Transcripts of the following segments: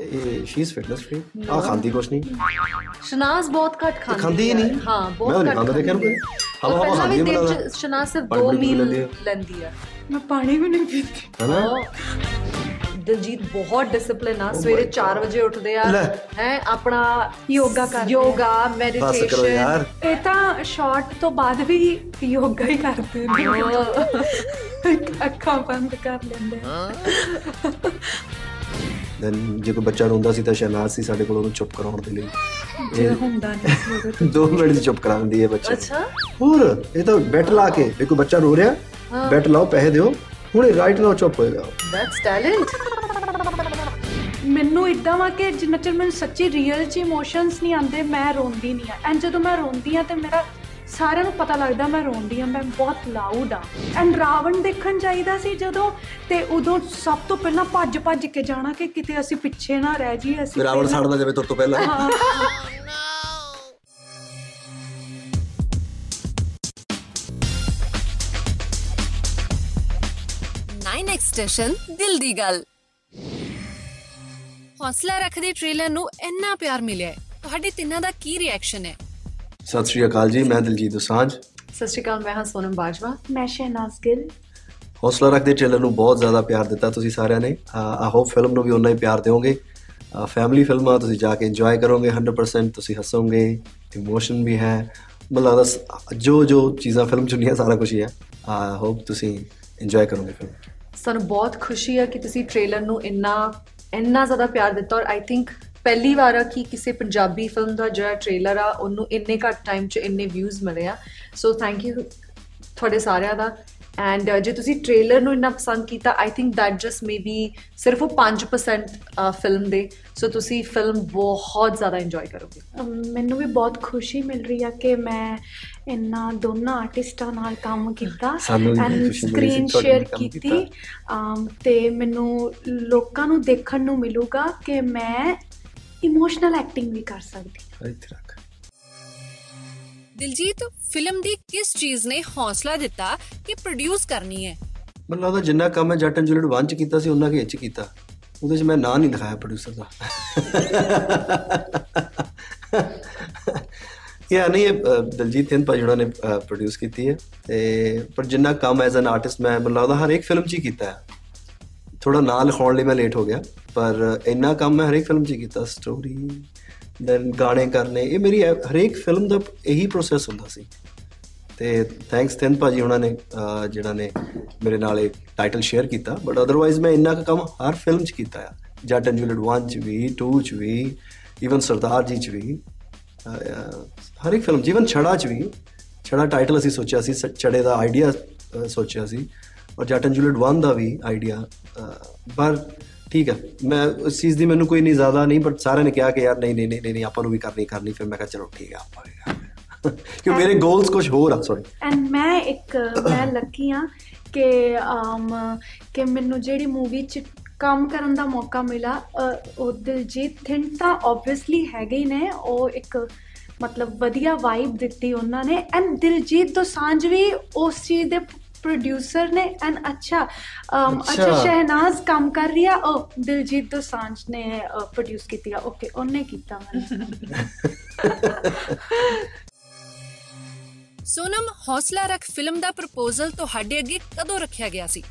ਇਹ she is fitness free ਆ ਖਾਂਦੀ ਕੁਛ ਨਹੀਂ। ਸ਼ਨਾਜ਼ ਬਹੁਤ ਘੱਟ ਖਾਂਦੀ ਖਾਂਦੀ ਹੀ ਹੈ। ਨਹੀਂ। ਹਾਂ ਮੈਂ ਬਹੁਤ ਘੱਟ ਖਾਂਦਾ ਦੇਖਿਆ ਨੂੰ। ਹੈ। ਹਵਾ ਹਵਾ ਖਾਂਦੀ ਚ ਸ਼ਨਾਜ਼ ਸਿਰਫ ਬੜੀ ਦੋ ਬੜੀ ਮੀਲ ਲੈਂਦੀ ਹੈ। ਮੈਂ ਪਾਣੀ ਵੀ ਨਹੀਂ ਪੀਤੀ ਹਨਾ? ਦਿਲਜੀਤ ਬਹੁਤ ਡਿਸਪਲਿਨ ਆ। ਸਵੇਰੇ 4 ਵਜੇ ਉੱਠਦੇ ਆ। ਹੈ ਆਪਣਾ ਯੋਗਾ ਕਰਦੇ ਆ। ਯੋਗਾ ਮੈਡੀਟੇਸ਼ਨ ਇਹ ਤਾਂ ਸ਼ਾਰਟ ਤੋਂ ਬਾਅਦ ਵੀ ਯੋਗਾ ਹੀ ਕਰਦੇ ਨੇ। ਅੱਖਾਂ ਬੰਦ ਕਰ ਲੈਂਦੇ ਆ। ਦੈਨ ਜੇ ਕੋਈ ਬੱਚਾ ਰੋਂਦਾ ਸੀ ਤਾਂ ਸ਼ਹਿਨਾਜ਼ ਸੀ ਸਾਡੇ ਕੋਲ ਉਹਨੂੰ ਚੁੱਪ ਕਰਾਉਣ ਦੇ ਲਈ ਜੇ ਹੁੰਦਾ ਨਹੀਂ ਸੀ ਉਦੋਂ ਤਾਂ। ਦੋ ਮਿੰਟ 'ਚ ਚੁੱਪ ਕਰਾ ਦਿੰਦੀ ਹੈ ਬੱਚੇ। ਅੱਛਾ ਹੋਰ ਇਹ ਤਾਂ ਬੈਟ ਲਾ ਕੇ ਕੋਈ ਬੱਚਾ ਰੋ ਰਿਹਾ ਬੈਟ ਲਾਓ ਪੈਸੇ ਦਿਓ ਹੁਣੇ ਰਾਈਟ ਨਾਓ ਚੁੱਪ ਹੋਏਗਾ। ਦੈਟਸ ਟੈਲੈਂਟ ਮੈਨੂੰ ਇਦਾਂ ਵਾ ਕਿ ਜਿੰਨਾ ਚਿਰ ਮੈਨੂੰ ਸੱਚੀ ਰੀਅਲ ਚ ਇਮੋਸ਼ਨਸ ਨਹੀਂ ਆਉਂਦੇ ਮੈਂ ਰੋਂਦੀ ਨਹੀਂ ਆ ਐਂਡ ਜਦੋਂ ਮੈਂ ਰੋਂਦੀ ਆ ਤੇ ਮੇਰਾ ਸਾਰਿਆਂ ਨੂੰ ਪਤਾ ਲੱਗਦਾ ਮੈਂ ਰੋਂਦੀ ਆ ਮੈਂ ਬਹੁਤ ਲਾਊਡ ਆ ਐਂਡ ਰਾਵਣ ਦੇਖਣ ਚਾਹੀਦਾ ਸੀ ਜਦੋਂ ਤੇ ਉਦੋਂ ਸਭ ਤੋਂ ਪਹਿਲਾਂ ਭੱਜ ਭੱਜ ਕੇ ਜਾਣਾ ਕਿ ਕਿਤੇ ਅਸੀਂ ਪਿੱਛੇ ਨਾ ਰਹਿ ਜਾਈਏ ਅਸੀਂ ਰਾਵਣ ਪਹਿਲਾਂ- ਸਾੜਦਾ ਜਾਵੇ ਤੁਰ ਤੋਂ ਪਹਿਲਾਂ। ਨਾਈਨ ਐਕਸਟੈਸ਼ਨ ਦਿਲ ਦੀ ਗੱਲ ਹੌਸਲਾ ਰੱਖਦੇ ਟ੍ਰੇਲਰ ਨੂੰ ਇੰਨਾ ਪਿਆਰ ਮਿਲਿਆ ਹੈ। ਤੁਹਾਡੇ ਤਿੰਨਾਂ ਦਾ ਕੀ ਰਿਐਕਸ਼ਨ ਹੈ? ਸਤਿ ਸ਼੍ਰੀ ਅਕਾਲ ਜੀ ਮੈਂ ਦਿਲਜੀਤ ਦੋਸਾਂਝ। ਸਤਿ ਸ਼੍ਰੀ ਅਕਾਲ ਮੈਂ ਹਾਂ ਸੋਨਮ ਬਾਜਵਾ। ਮੈਂ ਸ਼ਹਿਨਾਜ਼ ਗਿੱਲ। ਹੌਸਲਾ ਰੱਖਦੇ ਟ੍ਰੇਲਰ ਨੂੰ ਬਹੁਤ ਜ਼ਿਆਦਾ ਪਿਆਰ ਦਿੱਤਾ ਤੁਸੀਂ ਸਾਰਿਆਂ ਨੇ। ਆ ਹੋਪ ਫਿਲਮ ਨੂੰ ਵੀ ਉਨਾ ਹੀ ਪਿਆਰ ਦਿਓਗੇ। ਫੈਮਿਲੀ ਫਿਲਮਾਂ ਤੁਸੀਂ ਜਾ ਕੇ ਇੰਜੋਏ ਕਰੋਗੇ 100% ਤੁਸੀਂ ਹੱਸੋਗੇ ਇਮੋਸ਼ਨ ਵੀ ਹੈ। ਸ- ਜੋ ਜੋ ਚੀਜ਼ਾਂ ਫਿਲਮ ਚ ਹੁੰਦੀਆਂ ਸਾਰਾ ਕੁਝ ਹੀ ਹੈ। ਆ ਹੋਪ ਤੁਸੀਂ ਇੰਜੋਏ ਕਰੋਗੇ ਫਿਲਮ ਸਾਨੂੰ ਬਹੁਤ ਖੁਸ਼ੀ ਹੈ ਕਿ ਤੁਸੀਂ ਟ੍ਰੇਲਰ ਨੂੰ ਇੰਨਾ ਇੰਨਾ ਜ਼ਿਆਦਾ ਪਿਆਰ ਦਿੱਤਾ ਔਰ ਆਈ ਥਿੰਕ ਪਹਿਲੀ ਵਾਰ ਆ ਕਿ ਕਿਸੇ ਪੰਜਾਬੀ ਫਿਲਮ ਦਾ ਜਿਹੜਾ ਟ੍ਰੇਲਰ ਆ ਉਹਨੂੰ ਇੰਨੇ ਘੱਟ ਟਾਈਮ 'ਚ ਇੰਨੇ ਵਿਊਜ਼ ਮਿਲੇ ਆ। ਸੋ ਥੈਂਕ ਯੂ ਤੁਹਾਡੇ ਸਾਰਿਆਂ ਦਾ। ਐਂਡ ਜੇ ਤੁਸੀਂ ਟ੍ਰੇਲਰ ਨੂੰ ਇੰਨਾ ਪਸੰਦ ਕੀਤਾ I think that just maybe ਸਿਰਫ ਉਹ 5% ਫਿਲਮ ਦੇ। ਸੋ ਤੁਸੀਂ ਫਿਲਮ ਬਹੁਤ ਜ਼ਿਆਦਾ ਇੰਜੋਏ ਕਰੋਗੇ। ਮੈਨੂੰ ਵੀ ਬਹੁਤ ਖੁਸ਼ੀ ਮਿਲ ਰਹੀ ਆ ਕਿ ਮੈਂ ਇੰਨਾ ਦੋਨਾਂ ਆਰਟਿਸਟਾਂ ਨਾਲ ਕੰਮ ਕੀਤਾ ਐਂਡ ਸਕਰੀਨ ਸ਼ੇਅਰ ਕੀਤੀ। ਤੇ ਮੈਨੂੰ ਲੋਕਾਂ ਨੂੰ ਦੇਖਣ ਨੂੰ ਮਿਲੂਗਾ ਕਿ ਮੈਂ ਇਮੋਸ਼ਨਲ ਐਕਟਿੰਗ ਵੀ ਕਰ ਸਕਦੀ। ਹਾਂ। ਇੱਥੇ ਰੱਖ। ਦਿਲਜੀਤ ਫਿਲਮ ਦੀ ਕਿਸ ਚੀਜ਼ ਨੇ ਹੌਸਲਾ ਦਿੱਤਾ ਕਿ ਪ੍ਰੋਡਿਊਸ ਕਰਨੀ ਹੈ? ਮੈਨੂੰ ਲੱਗਦਾ ਜਿੰਨਾ ਕੰਮ ਮੈਂ ਜੱਟ ਐਂਡ ਜੂਲੀਅਟ 1 ਚ ਕੀਤਾ ਸੀ ਉਹਨਾਂ ਕੇ ਚ ਕੀਤਾ। ਉਹਦੇ ਚ ਮੈਂ ਨਾਂ ਨਹੀਂ ਲਿਖਾਇਆ ਪ੍ਰੋਡਿਊਸਰ ਦਾ। ਯਾ ਨਹੀਂ ਇਹ, ਅ, ਦਲਜੀਤ ਸਿੰਘ ਭਾਜੀ ਉਹਨਾਂ ਨੇ ਪ੍ਰੋਡਿਊਸ ਕੀਤੀ ਹੈ। ਤੇ ਪਰ ਜਿੰਨਾ ਕੰਮ ਐਜ਼ ਐਨ ਆਰਟਿਸਟ ਮੈਂ ਮੈਨੂੰ ਲੱਗਦਾ ਹਰ ਇੱਕ ਫਿਲਮ 'ਚ ਹੀ ਕੀਤਾ ਹੈ। ਥੋੜਾ ਨਾਂ ਲਿਖਾਉਣ ਲਈ ਮੈਂ ਲੇਟ ਹੋ ਗਿਆ ਪਰ ਇੰਨਾ ਕੰਮ ਮੈਂ ਹਰੇਕ ਫਿਲਮ 'ਚ ਹੀ ਕੀਤਾ ਸਟੋਰੀ ਦੈਨ ਗਾਣੇ ਕਰਨੇ ਇਹ ਮੇਰੀ ਐ- ਹਰੇਕ ਫਿਲਮ ਦਾ ਇਹੀ ਪ੍ਰੋਸੈਸ ਹੁੰਦਾ ਸੀ। ਤੇ ਥੈਂਕਸ ਤਿੰਨ ਭਾਜੀ ਉਹਨਾਂ ਨੇ ਅਹ, ਜਿਹੜਾ ਨੇ ਮੇਰੇ ਨਾਲ ਇਹ ਟਾਈਟਲ ਸ਼ੇਅਰ ਕੀਤਾ ਬਟ ਅਦਰਵਾਈਜ਼ ਮੈਂ ਇੰਨਾ ਕੁ ਕੰਮ ਹਰ ਫਿਲਮ 'ਚ ਕੀਤਾ ਆ। ਜੱਟ ਐਂਡ ਜੂਲੀਅਟ 1 'ਚ ਵੀ 2 'ਚ ਵੀ ਇਵਨ ਸਰਦਾਰ ਜੀ 'ਚ ਵੀ ਅਹ, ਅਹ, ਹਰ ਇੱਕ ਫਿਲਮ ਜੀਵਨ ਛੜਾ 'ਚ ਵੀ ਛੜਾ ਟਾਈਟਲ ਅਸੀਂ ਸੋਚਿਆ ਸੀ ਸ- ਛੜੇ ਦਾ ਆਈਡੀਆ ਸੋਚਿਆ ਸੀ। ਔਰ ਜੱਟ ਐਂਡ ਜੂਲੀਅਟ 1 ਦਾ ਵੀ ਆਈਡੀਆ ਪਰ ਠੀਕ ਹੈ ਮੈਂ ਉਸ ਚੀਜ਼ ਦੀ ਮੈਨੂੰ ਕੋਈ ਨਹੀਂ ਜ਼ਿਆਦਾ ਨਹੀਂ ਬਟ ਸਾਰਿਆਂ ਨੇ ਕਿਹਾ ਕਿ ਯਾਰ ਨਹੀਂ ਨਹੀਂ ਨਹੀਂ ਨਹੀਂ ਆਪਾਂ ਨੂੰ ਵੀ ਕਰਨੀ ਕਰਨੀ ਫਿਰ ਮੈਂ ਕਿਹਾ ਚਲੋ ਠੀਕ ਹੈ ਆਪਾਂ ਵੀ। ਕਿ ਮੇਰੇ ਗੋਲਸ ਕੁਝ ਹੋਰ ਆ ਸੌਰੀ ਐਂਡ ਮੈਂ ਇੱਕ ਮੈਂ ਲੱਕੀ ਆ ਕਿ ਅਮ ਕਿ ਮੈਨੂੰ ਜਿਹੜੀ ਮੂਵੀ 'ਚ ਕੰਮ ਕਰਨ ਦਾ ਮੌਕਾ ਮਿਲਾ ਉਹ ਦਿਲਜੀਤ ਥਿੰਡ ਤਾਂ ਆਬਵੀਅਸਲੀ ਹੈਗੇ ਹੀ ਨੇ ਉਹ ਇੱਕ ਮਤਲਬ ਵਧੀਆ ਵਾਈਬ ਦਿੱਤੀ ਉਹਨਾਂ ਨੇ ਐਂਡ ਦਿਲਜੀਤ ਦੋਸਾਂਝ ਵੀ ਉਸ ਚੀਜ਼ ਦੇ ਪ੍ਰੋਡਿਊਸਰ ਨੇ ਐਂਡ ਅੱਛਾ ਅੱਛਾ। ਸ਼ਹਿਨਾਜ਼ ਕੰਮ ਕਰ ਰਹੀ ਆ? ਉਹ ਦਿਲਜੀਤ ਦੋਸਾਂਝ ਨੇ ਪ੍ਰੋਡਿਊਸ ਕੀਤੀ ਆ। ਓਕੇ ਉਹਨੇ ਕੀਤਾ ਮੈਨੂੰ ਸੋਨਮ ਹੌਸਲਾ ਰੱਖ ਫਿਲਮ ਦਾ ਪ੍ਰਪੋਜ਼ਲ ਤੁਹਾਡੇ ਅੱਗੇ ਕਦੋਂ ਰੱਖਿਆ ਗਿਆ ਸੀ?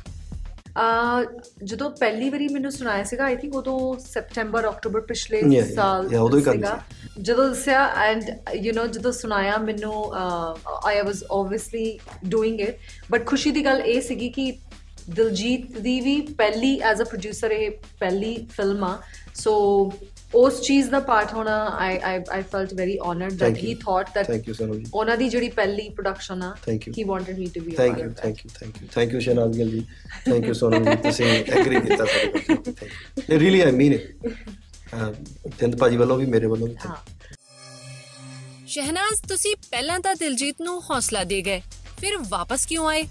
ਆ ਜਦੋਂ ਪਹਿਲੀ ਵਾਰੀ ਮੈਨੂੰ ਸੁਣਾਇਆ ਸੀਗਾ ਆਈ ਥਿੰਕ ਉਦੋਂ ਸੈਪਟੈਂਬਰ ਅਕਤੂਬਰ ਪਿਛਲੇ ਸਾਲ ਸੀਗਾ। ਜਦੋਂ ਦੱਸਿਆ ਐਂਡ ਯੂ نو ਜਦੋਂ ਸੁਣਾਇਆ ਮੈਨੂੰ I was obviously doing it but ਖੁਸ਼ੀ ਦੀ ਗੱਲ ਇਹ ਸੀਗੀ ਕਿ ਦਿਲਜੀਤ ਦੀ ਵੀ ਪਹਿਲੀ ਐਜ਼ ਅ ਪ੍ਰੋਡਿਊਸਰ ਇਹ ਪਹਿਲੀ ਫਿਲਮ ਆ। ਸੋ ਉਸ ਚੀਜ਼ ਦਾ ਪਾਰਟ ਹੋਣਾ I I I felt very honoured that. He thought that thank you Sanu ji ਉਹਨਾਂ ਦੀ ਜਿਹੜੀ ਪਹਿਲੀ ਪ੍ਰੋਡਕਸ਼ਨ ਆ. He wanted me to be thank you thank you thank you thank you Shehnaaz Gill ji thank you Sonam ਜੀ ਤੁਸੀਂ agri ਕੀਤਾ ਸਾਡੇ ਕੋਲ thank you really I mean it ਤਿੰਨ ਭਾਜੀ ਵੱਲੋਂ ਵੀ, ਮੇਰੇ ਵੱਲੋਂ ਵੀ thank you. ਹਾਂ ਸ਼ਹਿਨਾਜ਼, ਤੁਸੀਂ ਪਹਿਲਾਂ ਤਾਂ ਦਿਲਜੀਤ ਨੂੰ ਹੌਸਲਾ ਦੇ ਗਏ, ਫਿਰ ਵਾਪਸ ਕਿਉਂ ਆਏ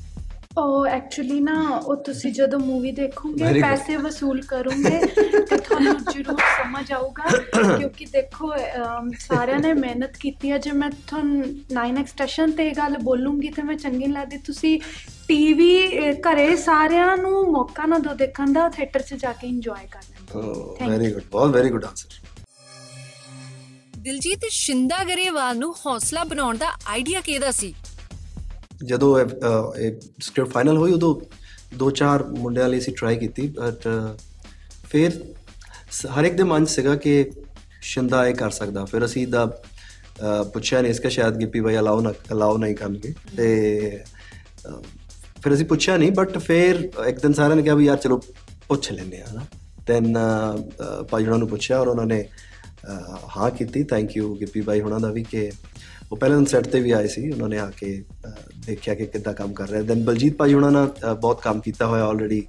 ਉਹ ਐਕਚੁਅਲੀ ਨਾ ਉਹ ਤੁਸੀਂ ਜਦੋਂ ਮੂਵੀ ਦੇਖੋਗੇ. ਪੈਸੇ ਵਸੂਲ ਕਰੋਗੇ ਤੇ ਤੁਹਾਨੂੰ ਜ਼ਰੂਰ ਸਮਝ ਆਊਗਾ ਕਿਉਂਕਿ ਦੇਖੋ ਸਾਰਿਆਂ ਨੇ ਮਿਹਨਤ ਕੀਤੀ ਹੈ। ਜੇ ਮੈਂ ਤੁਹਾਨੂੰ 9 ਐਕਸਟੈਸ਼ਨ ਤੇ ਇਹ ਗੱਲ ਬੋਲੂੰਗੀ ਤੇ ਮੈਂ ਚੰਗੀ ਲੱਗਦੀ। ਤੁਸੀਂ ਟੀਵੀ ਘਰੇ ਸਾਰਿਆਂ ਨੂੰ ਮੌਕਾ ਨਾ ਦਿਓ ਦੇਖਣ ਦਾ ਥੀਏਟਰ 'ਚ ਜਾ ਕੇ ਇੰਜੋਏ ਕਰ ਲੈਣ Thank ਵੈਰੀ ਗੁੱਡ ਬਹੁਤ very good answer Diljit Shinda Grewal ਨੂੰ ਹੌਸਲਾ ਬਣਾਉਣ ਦਾ ਆਈਡੀਆ ਕਿਹਦਾ ਸੀ? ਜਦੋਂ ਇਹ, ਅਹ, ਇਹ ਸਕ੍ਰਿਪਟ ਫਾਈਨਲ ਹੋਈ ਉਦੋਂ ਦੋ ਚਾਰ ਮੁੰਡਿਆਂ ਲਈ ਅਸੀਂ ਟਰਾਈ ਕੀਤੀ ਬਟ ਫਿਰ ਸ- ਹਰ ਇੱਕ ਦੇ ਮਨ 'ਚ ਸੀਗਾ ਕਿ ਸ਼ਿੰਦਾ ਇਹ ਕਰ ਸਕਦਾ। ਫਿਰ ਅਸੀਂ ਦਾ ਅਹ, ਪੁੱਛਿਆ ਨਹੀਂ ਇਸਕਾ ਸ਼ਾਇਦ ਗਿੱਪੀ ਭਾਈ ਅਲਾਉ ਨਾ ਅਲਾਉ ਨਹੀਂ ਕਰਨਗੇ। ਤੇ ਅਹ, ਫਿਰ ਅਸੀਂ ਪੁੱਛਿਆ ਨਹੀਂ ਬਟ ਫਿਰ ਇੱਕ ਦਿਨ ਸਾਰਿਆਂ ਨੇ ਕਿਹਾ ਵੀ ਯਾਰ ਚਲੋ ਪੁੱਛ ਲੈਂਦੇ ਆ ਨਾ ਦੈਨ ਭਾਈ ਉਹਨਾਂ ਨੂੰ ਪੁੱਛਿਆ ਔਰ ਉਹਨਾਂ ਨੇ ਅਹ, ਹਾਂ ਕੀਤੀ। ਥੈਂਕ ਯੂ ਗਿੱਪੀ ਭਾਈ ਉਹਨਾਂ ਦਾ ਵੀ ਕਿ ਉਹ ਪਹਿਲੇ ਦਿਨ ਸੈੱਟ ਤੇ ਵੀ ਆਏ ਸੀ ਉਹਨਾਂ ਨੇ ਆ ਕੇ ਅਹ, ਦੇਖਿਆ ਕਿ ਕਿੱਦਾਂ ਕੰਮ ਕਰ ਰਿਹਾ। ਦੈਨ ਬਲਜੀਤ ਭਾਈ ਉਹਨਾਂ ਨਾਲ ਅਹ, ਬਹੁਤ ਕੰਮ ਕੀਤਾ ਹੋਇਆ ਆਲਰੇਡੀ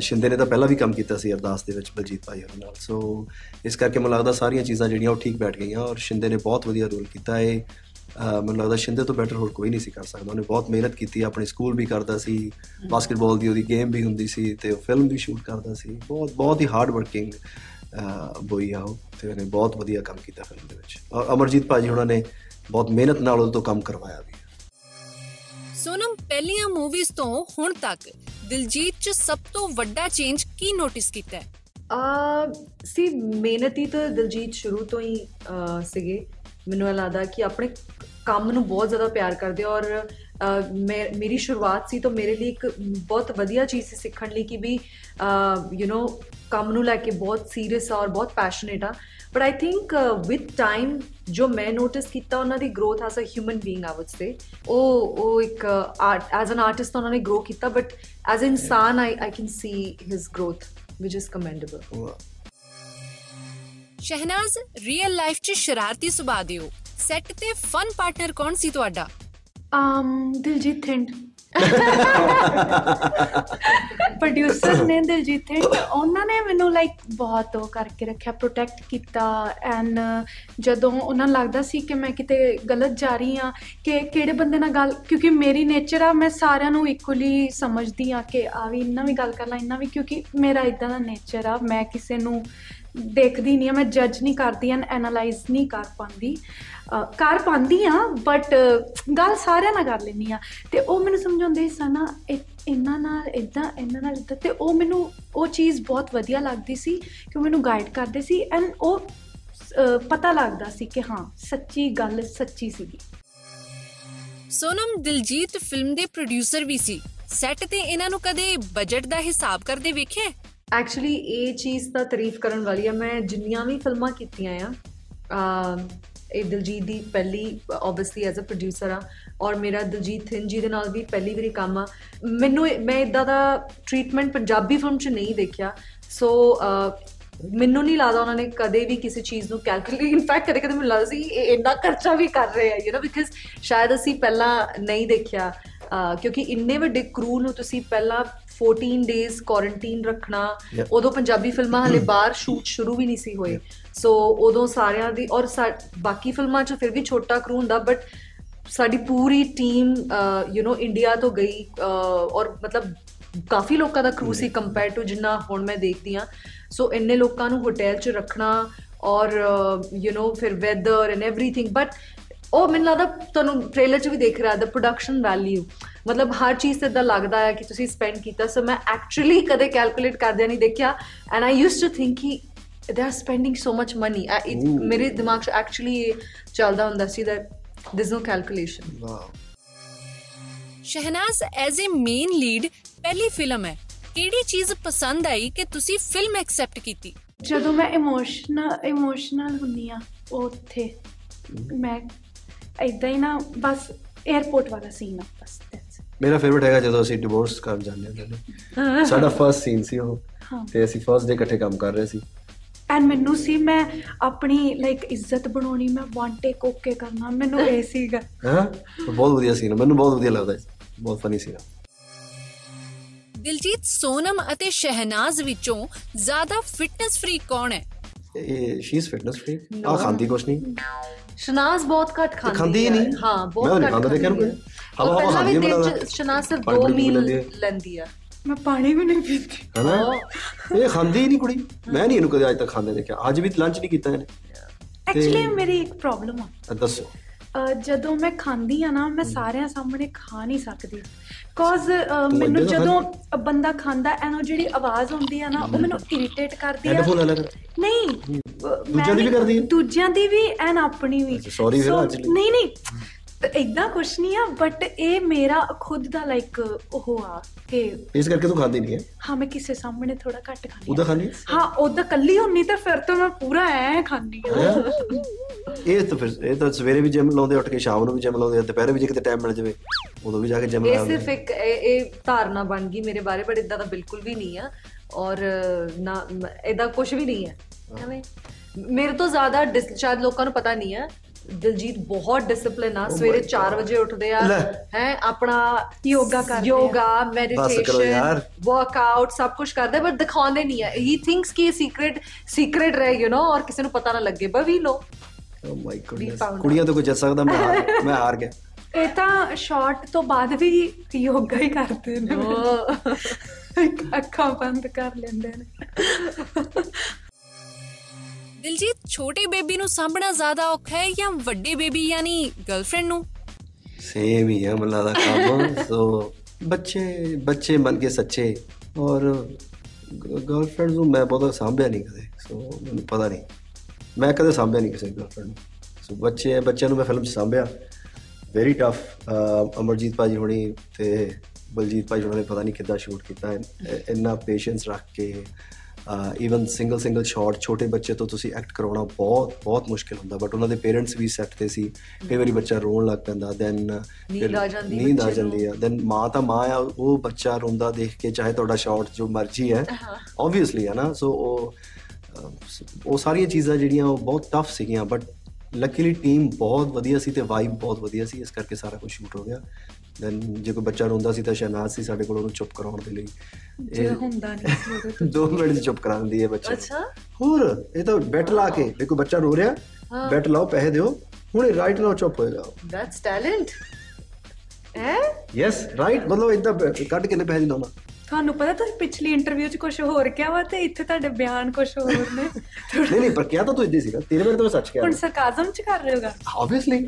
ਸ਼ਿੰਦੇ ਨੇ ਤਾਂ ਪਹਿਲਾਂ ਵੀ ਕੰਮ ਕੀਤਾ ਸੀ ਅਰਦਾਸ ਦੇ ਵਿੱਚ ਬਲਜੀਤ ਭਾਈ ਉਹਨਾਂ ਨਾਲ। ਸੋ ਇਸ ਕਰਕੇ ਮੈਨੂੰ ਲੱਗਦਾ ਸਾਰੀਆਂ ਚੀਜ਼ਾਂ ਜਿਹੜੀਆਂ ਉਹ ਠੀਕ ਬੈਠ ਗਈਆਂ ਔਰ ਸ਼ਿੰਦੇ ਨੇ ਬਹੁਤ ਵਧੀਆ ਰੋਲ ਕੀਤਾ। ਇਹ ਅਹ, ਮੈਨੂੰ ਲੱਗਦਾ ਸ਼ਿੰਦੇ ਤੋਂ ਬੈਟਰ ਹੋਰ ਕੋਈ ਨਹੀਂ ਸੀ ਕਰ ਸਕਦਾ। ਉਹਨੇ ਬਹੁਤ ਮਿਹਨਤ ਕੀਤੀ ਆਪਣੇ ਸਕੂਲ ਵੀ ਕਰਦਾ ਸੀ ਬਾਸਕਟਬਾਲ ਦੀ ਉਹਦੀ ਗੇਮ ਵੀ ਹੁੰਦੀ ਸੀ ਤੇ ਉਹ ਫਿਲਮ ਵੀ ਸ਼ੂਟ ਕਰਦਾ ਸੀ। ਬਹੁਤ ਬਹੁਤ ਹੀ ਹਾਰਡ ਵਰਕਿੰਗ ਬੋਈ ਆ ਉਹ ਤੇ ਉਹਨੇ ਬਹੁਤ ਵਧੀਆ ਕੰਮ ਕੀਤਾ ਫਿਲਮ ਦੇ ਵਿੱਚ। ਔਰ ਅਮਰਜੀਤ ਭਾਜੀ ਉਹਨਾਂ ਨੇ ਬਹੁਤ ਮਿਹਨਤ ਨਾਲ ਉਹਦੇ ਤੋਂ ਕੰਮ ਕਰਵਾਇਆ ਵੀ ਸੋਨਮ ਪਹਿਲੀਆਂ ਮੂਵੀਜ਼ ਤੋਂ ਹੁਣ ਤੱਕ ਦਿਲਜੀਤ 'ਚ ਸਭ ਤੋਂ ਵੱਡਾ ਚੇਂਜ ਕੀ ਨੋਟਿਸ ਕੀਤਾ ਹੈ? ਆ ਸੀ ਮਿਹਨਤੀ ਤਾਂ ਦਿਲਜੀਤ ਸ਼ੁਰੂ ਤੋਂ ਹੀ ਸੀਗੇ। ਮੈਨੂੰ ਇਹ ਲੱਗਦਾ ਕਿ ਆਪਣੇ ਕੰਮ ਨੂੰ ਬਹੁਤ ਜ਼ਿਆਦਾ ਪਿਆਰ ਕਰਦੇ ਔਰ ਮੇਰੀ ਸ਼ੁਰੂਆਤ ਸੀ ਤਾਂ ਮੇਰੇ ਲਈ ਇੱਕ ਬਹੁਤ ਵਧੀਆ ਚੀਜ਼ ਸੀ ਸਿੱਖਣ ਲਈ ਕਿ ਵੀ ਯੂ نو ਕੰਮ ਨੂੰ ਲੈ ਕੇ ਬਹੁਤ ਸੀਰੀਅਸ ਆ ਔਰ ਬਹੁਤ ਪੈਸ਼ਨੇਟ ਆ। But I think with time ਜੋ ਮੈਂ ਨੋਟਿਸ ਕੀਤਾ ਉਹਨਾਂ ਦੀ growth as a human being I would say ਉਹ ਉਹ ਇੱਕ ਐਜ਼ ਐਨ ਆਰਟਿਸਟ ਉਹਨਾਂ ਨੇ ਗਰੋ ਕੀਤਾ ਬਟ ਅ ਇਨਸਾਨ I I can see his growth which is commendable. Shehnaaz real life 'ਚ ਸ਼ਰਾਰਤੀ ਸੁਭਾਅ ਦੇ ਹੋ ਸੈੱਟ ਤੇ ਫਨ ਪਾਰਟਨਰ ਕੌਣ ਸੀ ਤੁਹਾਡਾ? Um ਦਿਲਜੀਤ ਥਿੰਡ। ਪ੍ਰੋਡਿਊਸਰ ਨੇ ਦਿਲਜੀਤ ਥਿੰਡ ਉਹਨਾਂ ਨੇ ਮੈਨੂੰ ਲਾਈਕ ਬਹੁਤ ਉਹ ਕਰਕੇ ਰੱਖਿਆ ਪ੍ਰੋਟੈਕਟ ਕੀਤਾ ਐਂਡ ਜਦੋਂ ਉਹਨਾਂ ਨੂੰ ਲੱਗਦਾ ਸੀ ਕਿ ਮੈਂ ਕਿਤੇ ਗਲਤ ਜਾ ਰਹੀ ਆ ਕਿ ਕਿਹੜੇ ਬੰਦੇ ਨਾਲ ਗੱਲ, ਕਿਉਂਕਿ ਮੇਰੀ ਨੇਚਰ ਆ, ਮੈਂ ਸਾਰਿਆਂ ਨੂੰ ਇਕੁਅਲੀ ਸਮਝਦੀ ਆ ਕਿ ਆ ਵੀ ਇੰਨਾ ਵੀ ਗੱਲ ਕਰ ਲਾਂ, ਇੰਨਾ ਵੀ, ਕਿਉਂਕਿ ਮੇਰਾ ਇਦਾਂ ਦਾ ਨੇਚਰ ਆ, ਮੈਂ ਕਿਸੇ ਨੂੰ ਦੇਖਦੀ ਨਹੀਂ ਆ ਮੈਂ ਜੱਜ ਨਹੀਂ ਕਰਦੀ ਐਂਡ ਐਨਾਲਾਈਜ਼ ਨਹੀਂ ਕਰ ਪਾਉਂਦੀ। ਅਹ ਕਰ ਪਾਉਂਦੀ ਆ ਬਟ ਗੱਲ ਸਾਰਿਆਂ ਨਾਲ ਕਰ ਲੈਂਦੀ ਆ ਤੇ ਉਹ ਮੈਨੂੰ ਸਮਝਾਉਂਦੇ ਸਨ ਨਾ ਇਹ- ਇਹਨਾਂ ਨਾਲ ਇਦਾਂ ਇਹਨਾਂ ਨਾਲ ਇਦਾਂ ਤੇ ਉਹ ਮੈਨੂੰ ਉਹ ਚੀਜ਼ ਬਹੁਤ ਵਧੀਆ ਲੱਗਦੀ ਸੀ ਕਿ ਉਹ ਮੈਨੂੰ ਗਾਈਡ ਕਰਦੇ ਸੀ ਐਂਡ ਉਹ ਪਤਾ ਲੱਗਦਾ ਸੀ ਕਿ ਹਾਂ ਸੱਚੀ ਗੱਲ ਸੱਚੀ ਸੀਗੀ ਸੋਨਮ ਦਿਲਜੀਤ ਫਿਲਮ ਦੇ ਪ੍ਰੋਡਿਊਸਰ ਵੀ ਸੀ ਸੈੱਟ ਤੇ ਇਹਨਾਂ ਨੂੰ ਕਦੇ ਬਜਟ ਦਾ ਹਿਸਾਬ ਕਰਦੇ ਵੇਖਿਆ? ਐਕਚੁਅਲੀ ਇਹ ਚੀਜ਼ ਤਾਂ ਤਾਰੀਫ ਕਰਨ ਵਾਲੀ ਆ ਮੈਂ ਜਿੰਨੀਆਂ ਵੀ ਫਿਲਮਾਂ ਕੀਤੀਆਂ ਆ ਇਹ ਦਿਲਜੀਤ ਦੀ ਪਹਿਲੀ ਆਬਵੀਅਸਲੀ ਐਜ਼ ਅ ਪ੍ਰੋਡਿਊਸਰ ਆ ਔਰ ਮੇਰਾ ਦਿਲਜੀਤ ਥਿੰਨ ਜੀ ਦੇ ਨਾਲ ਵੀ ਪਹਿਲੀ ਵਾਰੀ ਕੰਮ ਆ। ਮੈਨੂੰ ਇਹ- ਮੈਂ ਇਦਾਂ ਦਾ ਟ੍ਰੀਟਮੈਂਟ ਪੰਜਾਬੀ ਫਿਲਮ 'ਚ ਨਹੀਂ ਦੇਖਿਆ। ਸੋ ਮੈਨੂੰ ਨਹੀਂ ਲੱਗਦਾ ਉਹਨਾਂ ਨੇ ਕਦੇ ਵੀ ਕਿਸੇ ਚੀਜ਼ ਨੂੰ ਕੈਲਕੂਲੇਟ ਇਨਫੈਕਟ ਕਦੇ ਕਦੇ ਮੈਨੂੰ ਲੱਗਦਾ ਸੀ ਇਹ ਇੰਨਾ ਖਰਚਾ ਵੀ ਕਰ ਰਹੇ ਆ ਯੂ نو ਬਿਕਾਜ਼ ਸ਼ਾਇਦ ਅਸੀਂ ਪਹਿਲਾਂ ਨਹੀਂ ਦੇਖਿਆ। ਅਹ, ਕਿਉਂਕਿ ਇੰਨੇ ਵੱਡੇ ਕਰੂ ਨੂੰ ਤੁਸੀਂ ਪਹਿਲਾਂ 14 ਡੇਜ਼ ਕੁਆਰੰਟਾਈਨ ਰੱਖਣਾ Yeah. ਉਦੋਂ ਪੰਜਾਬੀ ਫਿਲਮਾਂ ਹਲੇ ਬਾਹਰ ਸ਼ੂਟ ਸ਼ੁਰੂ ਵੀ ਨਹੀਂ ਸੀ ਹੋਏ ਸੋ ਉਦੋਂ ਸਾਰਿਆਂ ਦੀ ਔਰ ਸਾ- ਬਾਕੀ ਫਿਲਮਾਂ 'ਚ ਫਿਰ ਵੀ ਛੋਟਾ ਕਰੂ ਹੁੰਦਾ ਬਟ ਸਾਡੀ ਪੂਰੀ ਟੀਮ ਯੂ نو ਇੰਡੀਆ ਤੋਂ ਗਈ ਅਹ, ਔਰ ਮਤਲਬ ਕਾਫੀ ਲੋਕਾਂ ਦਾ ਕਰੂ ਸੀ ਕੰਪੇਅਰ ਟੂ ਜਿੰਨਾ ਹੁਣ ਮੈਂ ਦੇਖਦੀ ਆ ਸੋ ਇੰਨੇ ਲੋਕਾਂ ਨੂੰ ਹੋਟਲ 'ਚ ਰੱਖਣਾ ਔਰ ਯੂ نو ਫਿਰ ਵੈਦਰ ਐਂਡ एवरीथिंग ਬਟ ਉਹ ਮੈਨੂੰ ਲੱਗਦਾ ਤੁਹਾਨੂੰ ਟ੍ਰੇਲਰ 'ਚ ਵੀ ਦੇਖ ਰਿਹਾ ਦਾ ਪ੍ਰੋਡਕਸ਼ਨ ਵੈਲਿਊ ਮਤਲਬ ਹਰ ਚੀਜ਼ ਤੇ ਇਦਾਂ ਲੱਗਦਾ ਹੈ ਕਿ ਤੁਸੀਂ ਸਪੈਂਡ ਕੀਤਾ ਸੋ ਮੈਂ ਐਕਚੁਅਲੀ ਕਦੇ ਕੈਲਕੂਲੇਟ ਕਰਦਿਆਂ ਨਹੀਂ ਦੇਖਿਆ and I used to think ਕਿ they are spending so much money Ooh. ਮੇਰੇ ਦਿਮਾਗ 'ਚ ਐਕਚੁਅਲੀ ਚੱਲਦਾ ਹੁੰਦਾ ਸੀ that there's no calculation. Wow Shehnaaz as a main lead ਪਹਿਲੀ ਫਿਲਮ ਹੈ ਕਿਹੜੀ ਚੀਜ਼ ਪਸੰਦ ਆਈ ਕਿ ਤੁਸੀਂ ਫਿਲਮ ਐਕਸੈਪਟ ਕੀਤੀ ਜਦੋਂ ਮੈਂ ਇਮੋਸ਼ਨਲ ਇਮੋਸ਼ਨਲ ਹੁੰਨੀ ਆ ਉੱਥੇ ਮੈਂ ਇਦਾਂ ਹੀ ਨਾ ਬਸ 에어ਪੋਰਟ ਵਾਲਾ ਸੀਨ ਆ ਬਸ. ਮੇਰਾ ਫੇਵਰਿਟ ਹੈਗਾ ਜਦੋਂ ਅਸੀਂ ਡਿਵੋਰਸ ਕਰਨ ਜਾਂਦੇ ਹਾਂ। ਦੋਨੇ ਸਾਡਾ ਫਰਸਟ ਸੀਨ ਸੀ ਉਹ। ਤੇ ਅਸੀਂ ਫਰਸਟ ਡੇ ਇਕੱਠੇ ਕੰਮ ਕਰ ਰਹੇ ਸੀ। ਐਂਡ ਮੈਨੂੰ ਸੀ ਮੈਂ ਆਪਣੀ ਲਾਈਕ ਇੱਜ਼ਤ ਬਣਾਉਣੀ ਮੈਂ ਵਨ ਟੇਕ ਓਕੇ ਕਰਨਾ ਮੈਨੂੰ ਇਹ ਸੀਗਾ। ਹਾਂ? ਬਹੁਤ ਵਧੀਆ ਸੀਨ ਮੈਨੂੰ ਬਹੁਤ ਵਧੀਆ ਲੱਗਦਾ ਹੈ ਬਹੁਤ ਫਨੀ ਸੀਗਾ। ਦਿਲਜੀਤ ਸੋਨਮ ਅਤੇ ਸ਼ਹਿਨਾਜ਼ ਵਿੱਚੋਂ ਜ਼ਿਆਦਾ ਫਿਟਨੈਸ ਫਰੀਕ ਕੌਣ ਹੈ? ਇਹ ਸ਼ੀ ਇਜ਼ ਫਿਟਨੈਸ ਫ੍ਰੀਕ ਆ. ਖਾਂਦੀ ਕੁਛ ਨਹੀਂ ਸ਼ਨਾਜ਼ ਬਹੁਤ ਘੱਟ ਖਾਂਦੀ ਖਾਂਦੀ ਹੀ ਹੈ। ਨਹੀਂ। ਹਾਂ ਮੈਂ ਬਹੁਤ ਘੱਟ ਖਾਂਦਾ ਦੇਖਿਆ ਨੂੰ ਹੈ। ਹਵਾ ਹਵਾ ਪਹਿਲਾਂ ਖਾਂਦੀ ਵੀ ਹੈ ਦਿਨ ਮੈਨੂੰ ਚ ਸ਼ਨਾ ਸਿਰਫ ਪਾਣੀ 2 ਪੂਣੀ ਮੀਲ ਲੈਂਦੀ ਆ ਮੈਂ ਪਾਣੀ ਵੀ ਨਹੀਂ ਪੀਤੀ ਹਨਾ? ਇਹ ਖਾਂਦੀ ਹੀ ਨਹੀਂ ਕੁੜੀ। ਮੈਂ ਨਹੀਂ ਇਹਨੂੰ ਕਦੇ ਅੱਜ ਤੱਕ ਖਾਂਦੇ ਦੇਖਿਆ। ਅੱਜ ਵੀ ਲੰਚ ਨਹੀਂ ਕੀਤਾ ਇਹਨੇ। ਐਕਚੁਅਲੀ ਮੇਰੀ ਇੱਕ ਪ੍ਰੋਬਲਮ ਆ। ਦੱਸੋ। ਜਦੋਂ ਮੈਂ ਖਾਂਦੀ ਆ ਨਾ ਮੈਂ ਸਾਰਿਆਂ ਸਾਹਮਣੇ ਖਾ ਨਹੀਂ ਸਕਦੀ। ਕੋਜ਼ ਮੈਨੂੰ ਜਦੋਂ ਬੰਦਾ ਖਾਂਦਾ ਐਨੋ ਜਿਹੜੀ ਆਵਾਜ਼ ਹੁੰਦੀ ਆ ਨਾ ਉਹ ਮੈਨੂੰ ਇਰੀਟੇਟ ਕਰਦੀ ਆ। ਹੈਡਫੋਨ ਕਰ ਨਹੀਂ ਦੂਜਿਆਂ ਦੀ ਵੀ ਕਰਦੀ ਹੈ? ਦੂਜਿਆਂ ਦੀ ਵੀ ਐਨ ਆਪਣੀ ਵੀ। sorry ਫਿਰ ਅੱਜ। ਨਹੀਂ ਨਹੀਂ। ਇਦਾਂ ਕੁਛ ਨਹੀਂ ਆ ਬਟ ਇਹ ਮੇਰਾ ਖੁਦ ਦਾ ਲਾਈਕ ਉਹ ਆ ਕਿ ਇਸ ਕਰਕੇ ਤੂੰ ਖਾਂਦੀ ਨਹੀਂ ਹੈ? ਹਾਂ ਮੈਂ ਕਿਸੇ ਸਾਹਮਣੇ ਥੋੜਾ ਘੱਟ ਖਾਂਦੀ ਉਹਦਾ ਖਾਂਦੀ ਹੈ? ਹਾਂ ਉਹਦਾ ਕੱਲੀ ਹੁੰਨੀ ਤਾਂ ਫਿਰ ਤਾਂ ਮੈਂ ਪੂਰਾ ਐ ਖਾਂਦੀ ਆ ਹੈਂ? ਇਹ ਤਾਂ ਫਿਰ ਇਹ ਤਾਂ ਸਵੇਰੇ ਵੀ ਜਿਮ ਲਾਉਂਦੇ ਉੱਠ ਕੇ ਸ਼ਾਮ ਨੂੰ ਵੀ ਜਿਮ ਲਾਉਂਦੇ ਆ, ਦੁਪਹਿਰੇ ਵੀ ਜੇ ਕਿਤੇ ਟਾਈਮ ਮਿਲ ਜਾਵੇ ਉਦੋਂ ਵੀ ਜਾ ਕੇ ਜਿਮ ਇਹ ਲਾਉਂਦੇ ਸਿਰਫ ਇੱਕ ਇਹ ਇਹ ਧਾਰਨਾ ਬਣ ਗਈ ਮੇਰੇ ਬਾਰੇ ਬਟ ਇਦਾਂ ਦਾ ਬਿਲਕੁਲ ਵੀ ਨਹੀਂ ਆ। ਔਰ ਨਾ ਇਦਾਂ ਕੁਝ ਵੀ ਨਹੀਂ ਹੈ। ਐਵੇਂ। ਮੇਰੇ ਤੋਂ ਜ਼ਿਆਦਾ ਸ਼ਾਇਦ ਲੋਕਾਂ ਨੂੰ ਪਤਾ ਨਹੀਂ ਹੈ ਦਿਲਜੀਤ ਬਹੁਤ ਡਿਸਪਲਿਨ ਆ Oh ਸਵੇਰੇ my 4 God. ਵਜੇ ਉੱਠਦੇ ਆ। ਹੈ ਆਪਣਾ ਯੋਗਾ ਕਰਦੇ ਆ। ਯੋਗਾ ਮੈਡੀਟੇਸ਼ਨ। ਵਰਕਆਊਟ ਸਭ ਕੁਝ ਕਰਦੇ ਬਟ ਦਿਖਾਉਂਦੇ ਨਹੀਂ ਹੈ ਹੀ ਥਿੰਕਸ ਕਿ ਇਹ ਸੀਕ੍ਰੀਟ ਸੀਕ੍ਰੀਟ ਰਹੇ ਯੂ نو ਔਰ ਕਿਸੇ ਨੂੰ ਪਤਾ ਨਾ ਲੱਗੇ but we no O my goodness ਕੁੜੀਆਂ ਤੋਂ ਕੋਈ ਜਿੱਤ ਸਕਦਾ ਮੈਂ ਹਾਰ ਮੈਂ ਹਾਰ ਗਿਆ ਇਹ ਤਾਂ ਸ਼ਾਰਟ ਤੋਂ ਬਾਅਦ ਵੀ ਯੋਗਾ ਹੀ ਕਰਦੇ ਨੇ ਅੱਖਾਂ ਬੰਦ ਕਰ ਲੈਂਦੇ ਨੇ ਦਿਲਜੀਤ ਛੋਟੇ ਬੇਬੀ ਨੂੰ ਸਾਂਭਣਾ ਜ਼ਿਆਦਾ ਔਖਾ ਹੈ ਜਾਂ ਵੱਡੇ ਬੇਬੀ ਯਾਨੀ ਗਰਲਫ੍ਰੈਂਡ ਨੂੰ? ਸੇਮ ਹੀ ਹੈ ਮੱਲਾ ਦਾ ਕੰਮ। ਸੋ ਬੱਚੇ ਬੱਚੇ ਬਣ ਕੇ ਸੱਚੇ। ਔਰ ਗਰਲਫ੍ਰੈਂਡ ਨੂੰ ਮੈਂ ਬਹੁਤਾ ਸਾਂਭਿਆ ਨਹੀਂ ਕਦੇ। ਸੋ ਮੈਨੂੰ ਪਤਾ ਨਹੀਂ। ਮੈਂ ਕਦੇ ਸਾਂਭਿਆ ਨਹੀਂ ਕਿਸੇ ਗਰਲਫ੍ਰੈਂਡ ਨੂੰ। ਸੋ ਬੱਚੇ ਬੱਚਿਆਂ ਨੂੰ ਮੈਂ ਫਿਲਮ 'ਚ ਸਾਂਭਿਆ। ਵੈਰੀ ਟਫ ਅਮਰਜੀਤ ਭਾਜੀ ਹੋਣੀ ਤੇ ਬਲਜੀਤ ਭਾਜੀ ਹੋਣਾ ਨੇ ਪਤਾ ਨਹੀਂ ਕਿੱਦਾਂ ਸ਼ੂਟ ਕੀਤਾ। ਇੰਨਾ ਪੇਸ਼ੈਂਸ ਰੱਖ ਕੇ ਇਵਨ ਸਿੰਗਲ ਸਿੰਗਲ ਸ਼ਾਟ ਛੋਟੇ ਬੱਚੇ ਤੋਂ ਤੁਸੀਂ ਐਕਟ ਕਰਾਉਣਾ ਬਹੁਤ ਬਹੁਤ ਮੁਸ਼ਕਿਲ ਹੁੰਦਾ ਬਟ ਉਹਨਾਂ ਦੇ ਪੇਰੈਂਟਸ ਵੀ ਸੈੱਟ ਤੇ ਸੀ। ਕਈ ਵਾਰੀ ਬੱਚਾ ਰੋਣ ਲੱਗ ਪੈਂਦਾ ਦੈਨ ਨੀਂਦ ਆ ਜਾਂਦੀ ਆ ਦੈਨ ਮਾਂ ਤਾਂ ਮਾਂ ਆ ਉਹ ਬੱਚਾ ਰੋਂਦਾ ਦੇਖ ਕੇ ਚਾਹੇ ਤੁਹਾਡਾ ਸ਼ਾਟ ਜੋ ਮਰਜ਼ੀ ਹੈ। ਆਬਵੀਅਸਲੀ ਹੈ ਨਾ ਸੋ ਉਹ ਉਹ ਸਾਰੀਆਂ ਚੀਜ਼ਾਂ ਜਿਹੜੀਆਂ ਉਹ ਬਹੁਤ ਟਫ ਸੀਗੀਆਂ ਬਟ ਲੱਕੀਲੀ ਟੀਮ ਬਹੁਤ ਵਧੀਆ ਸੀ ਤੇ ਵਾਈਬ ਬਹੁਤ ਵਧੀਆ ਸੀ ਇਸ ਕਰਕੇ ਸਾਰਾ ਕੁਝ ਸ਼ੂਟ ਹੋ ਗਿਆ। ਦੈਨ ਜੇ ਕੋਈ ਬੱਚਾ ਰੋਂਦਾ ਸੀ ਤਾਂ ਸ਼ਹਿਨਾਜ਼ ਸੀ ਸਾਡੇ ਕੋਲ ਉਹਨੂੰ ਚੁੱਪ ਕਰਾਉਣ ਦੇ ਲਈ ਜਿਹੜਾ ਹੁੰਦਾ ਨਹੀਂ ਸੀ ਉਦੋਂ ਤੋਂ। ਦੋ ਮਿੰਟ 'ਚ ਚੁੱਪ ਕਰਾ ਦਿੰਦੀ ਹੈ ਬੱਚੇ ਨੂੰ। ਅੱਛਾ ਹੋਰ ਇਹ ਤਾਂ ਬੈਟ ਲਾ ਕੇ ਕੋਈ ਬੱਚਾ ਰੋ ਰਿਹਾ ਹਾਂ। ਬੈਟ ਲਾਓ ਪੈਸੇ ਦਿਓ ਹੁਣੇ ਰਾਈਟ ਨਾਲ ਚੁੱਪ ਹੋਏਗਾ ਦੈਟਸ ਟੈਲੈਂਟ ਹੈ ਯੈਸ ਰਾਈਟ ਮਤਲਬ ਇਦਾਂ ਕੱਢ ਕਿੰਨੇ ਪੈਸੇ ਦਿੰਦਾ ਤੁਹਾਨੂੰ ਪਤਾ ਤੁਸੀਂ ਪਿਛਲੀ ਇੰਟਰਵਿਊ 'ਚ ਕੁਝ ਹੋਰ ਕਿਹਾ ਵਾ ਤੇ ਇੱਥੇ ਤੁਹਾਡੇ ਬਿਆਨ ਕੁਝ ਹੋਰ ਨੇ। ਨਹੀਂ ਨਹੀਂ ਪਰ ਕਿਹਾ ਤਾਂ ਤੂੰ ਇਦਾਂ ਸੀਗਾ। ਤੇਰੇ ਬਾਰੇ ਤਾਂ ਮੈਂ ਸੱਚ ਕਿਹਾ ਹੁਣ ਸਰਕਾਜ਼ਮ 'ਚ ਕਰ ਰਹੇ ਹੋਗਾ? ਆਬਵੀਅਸਲੀ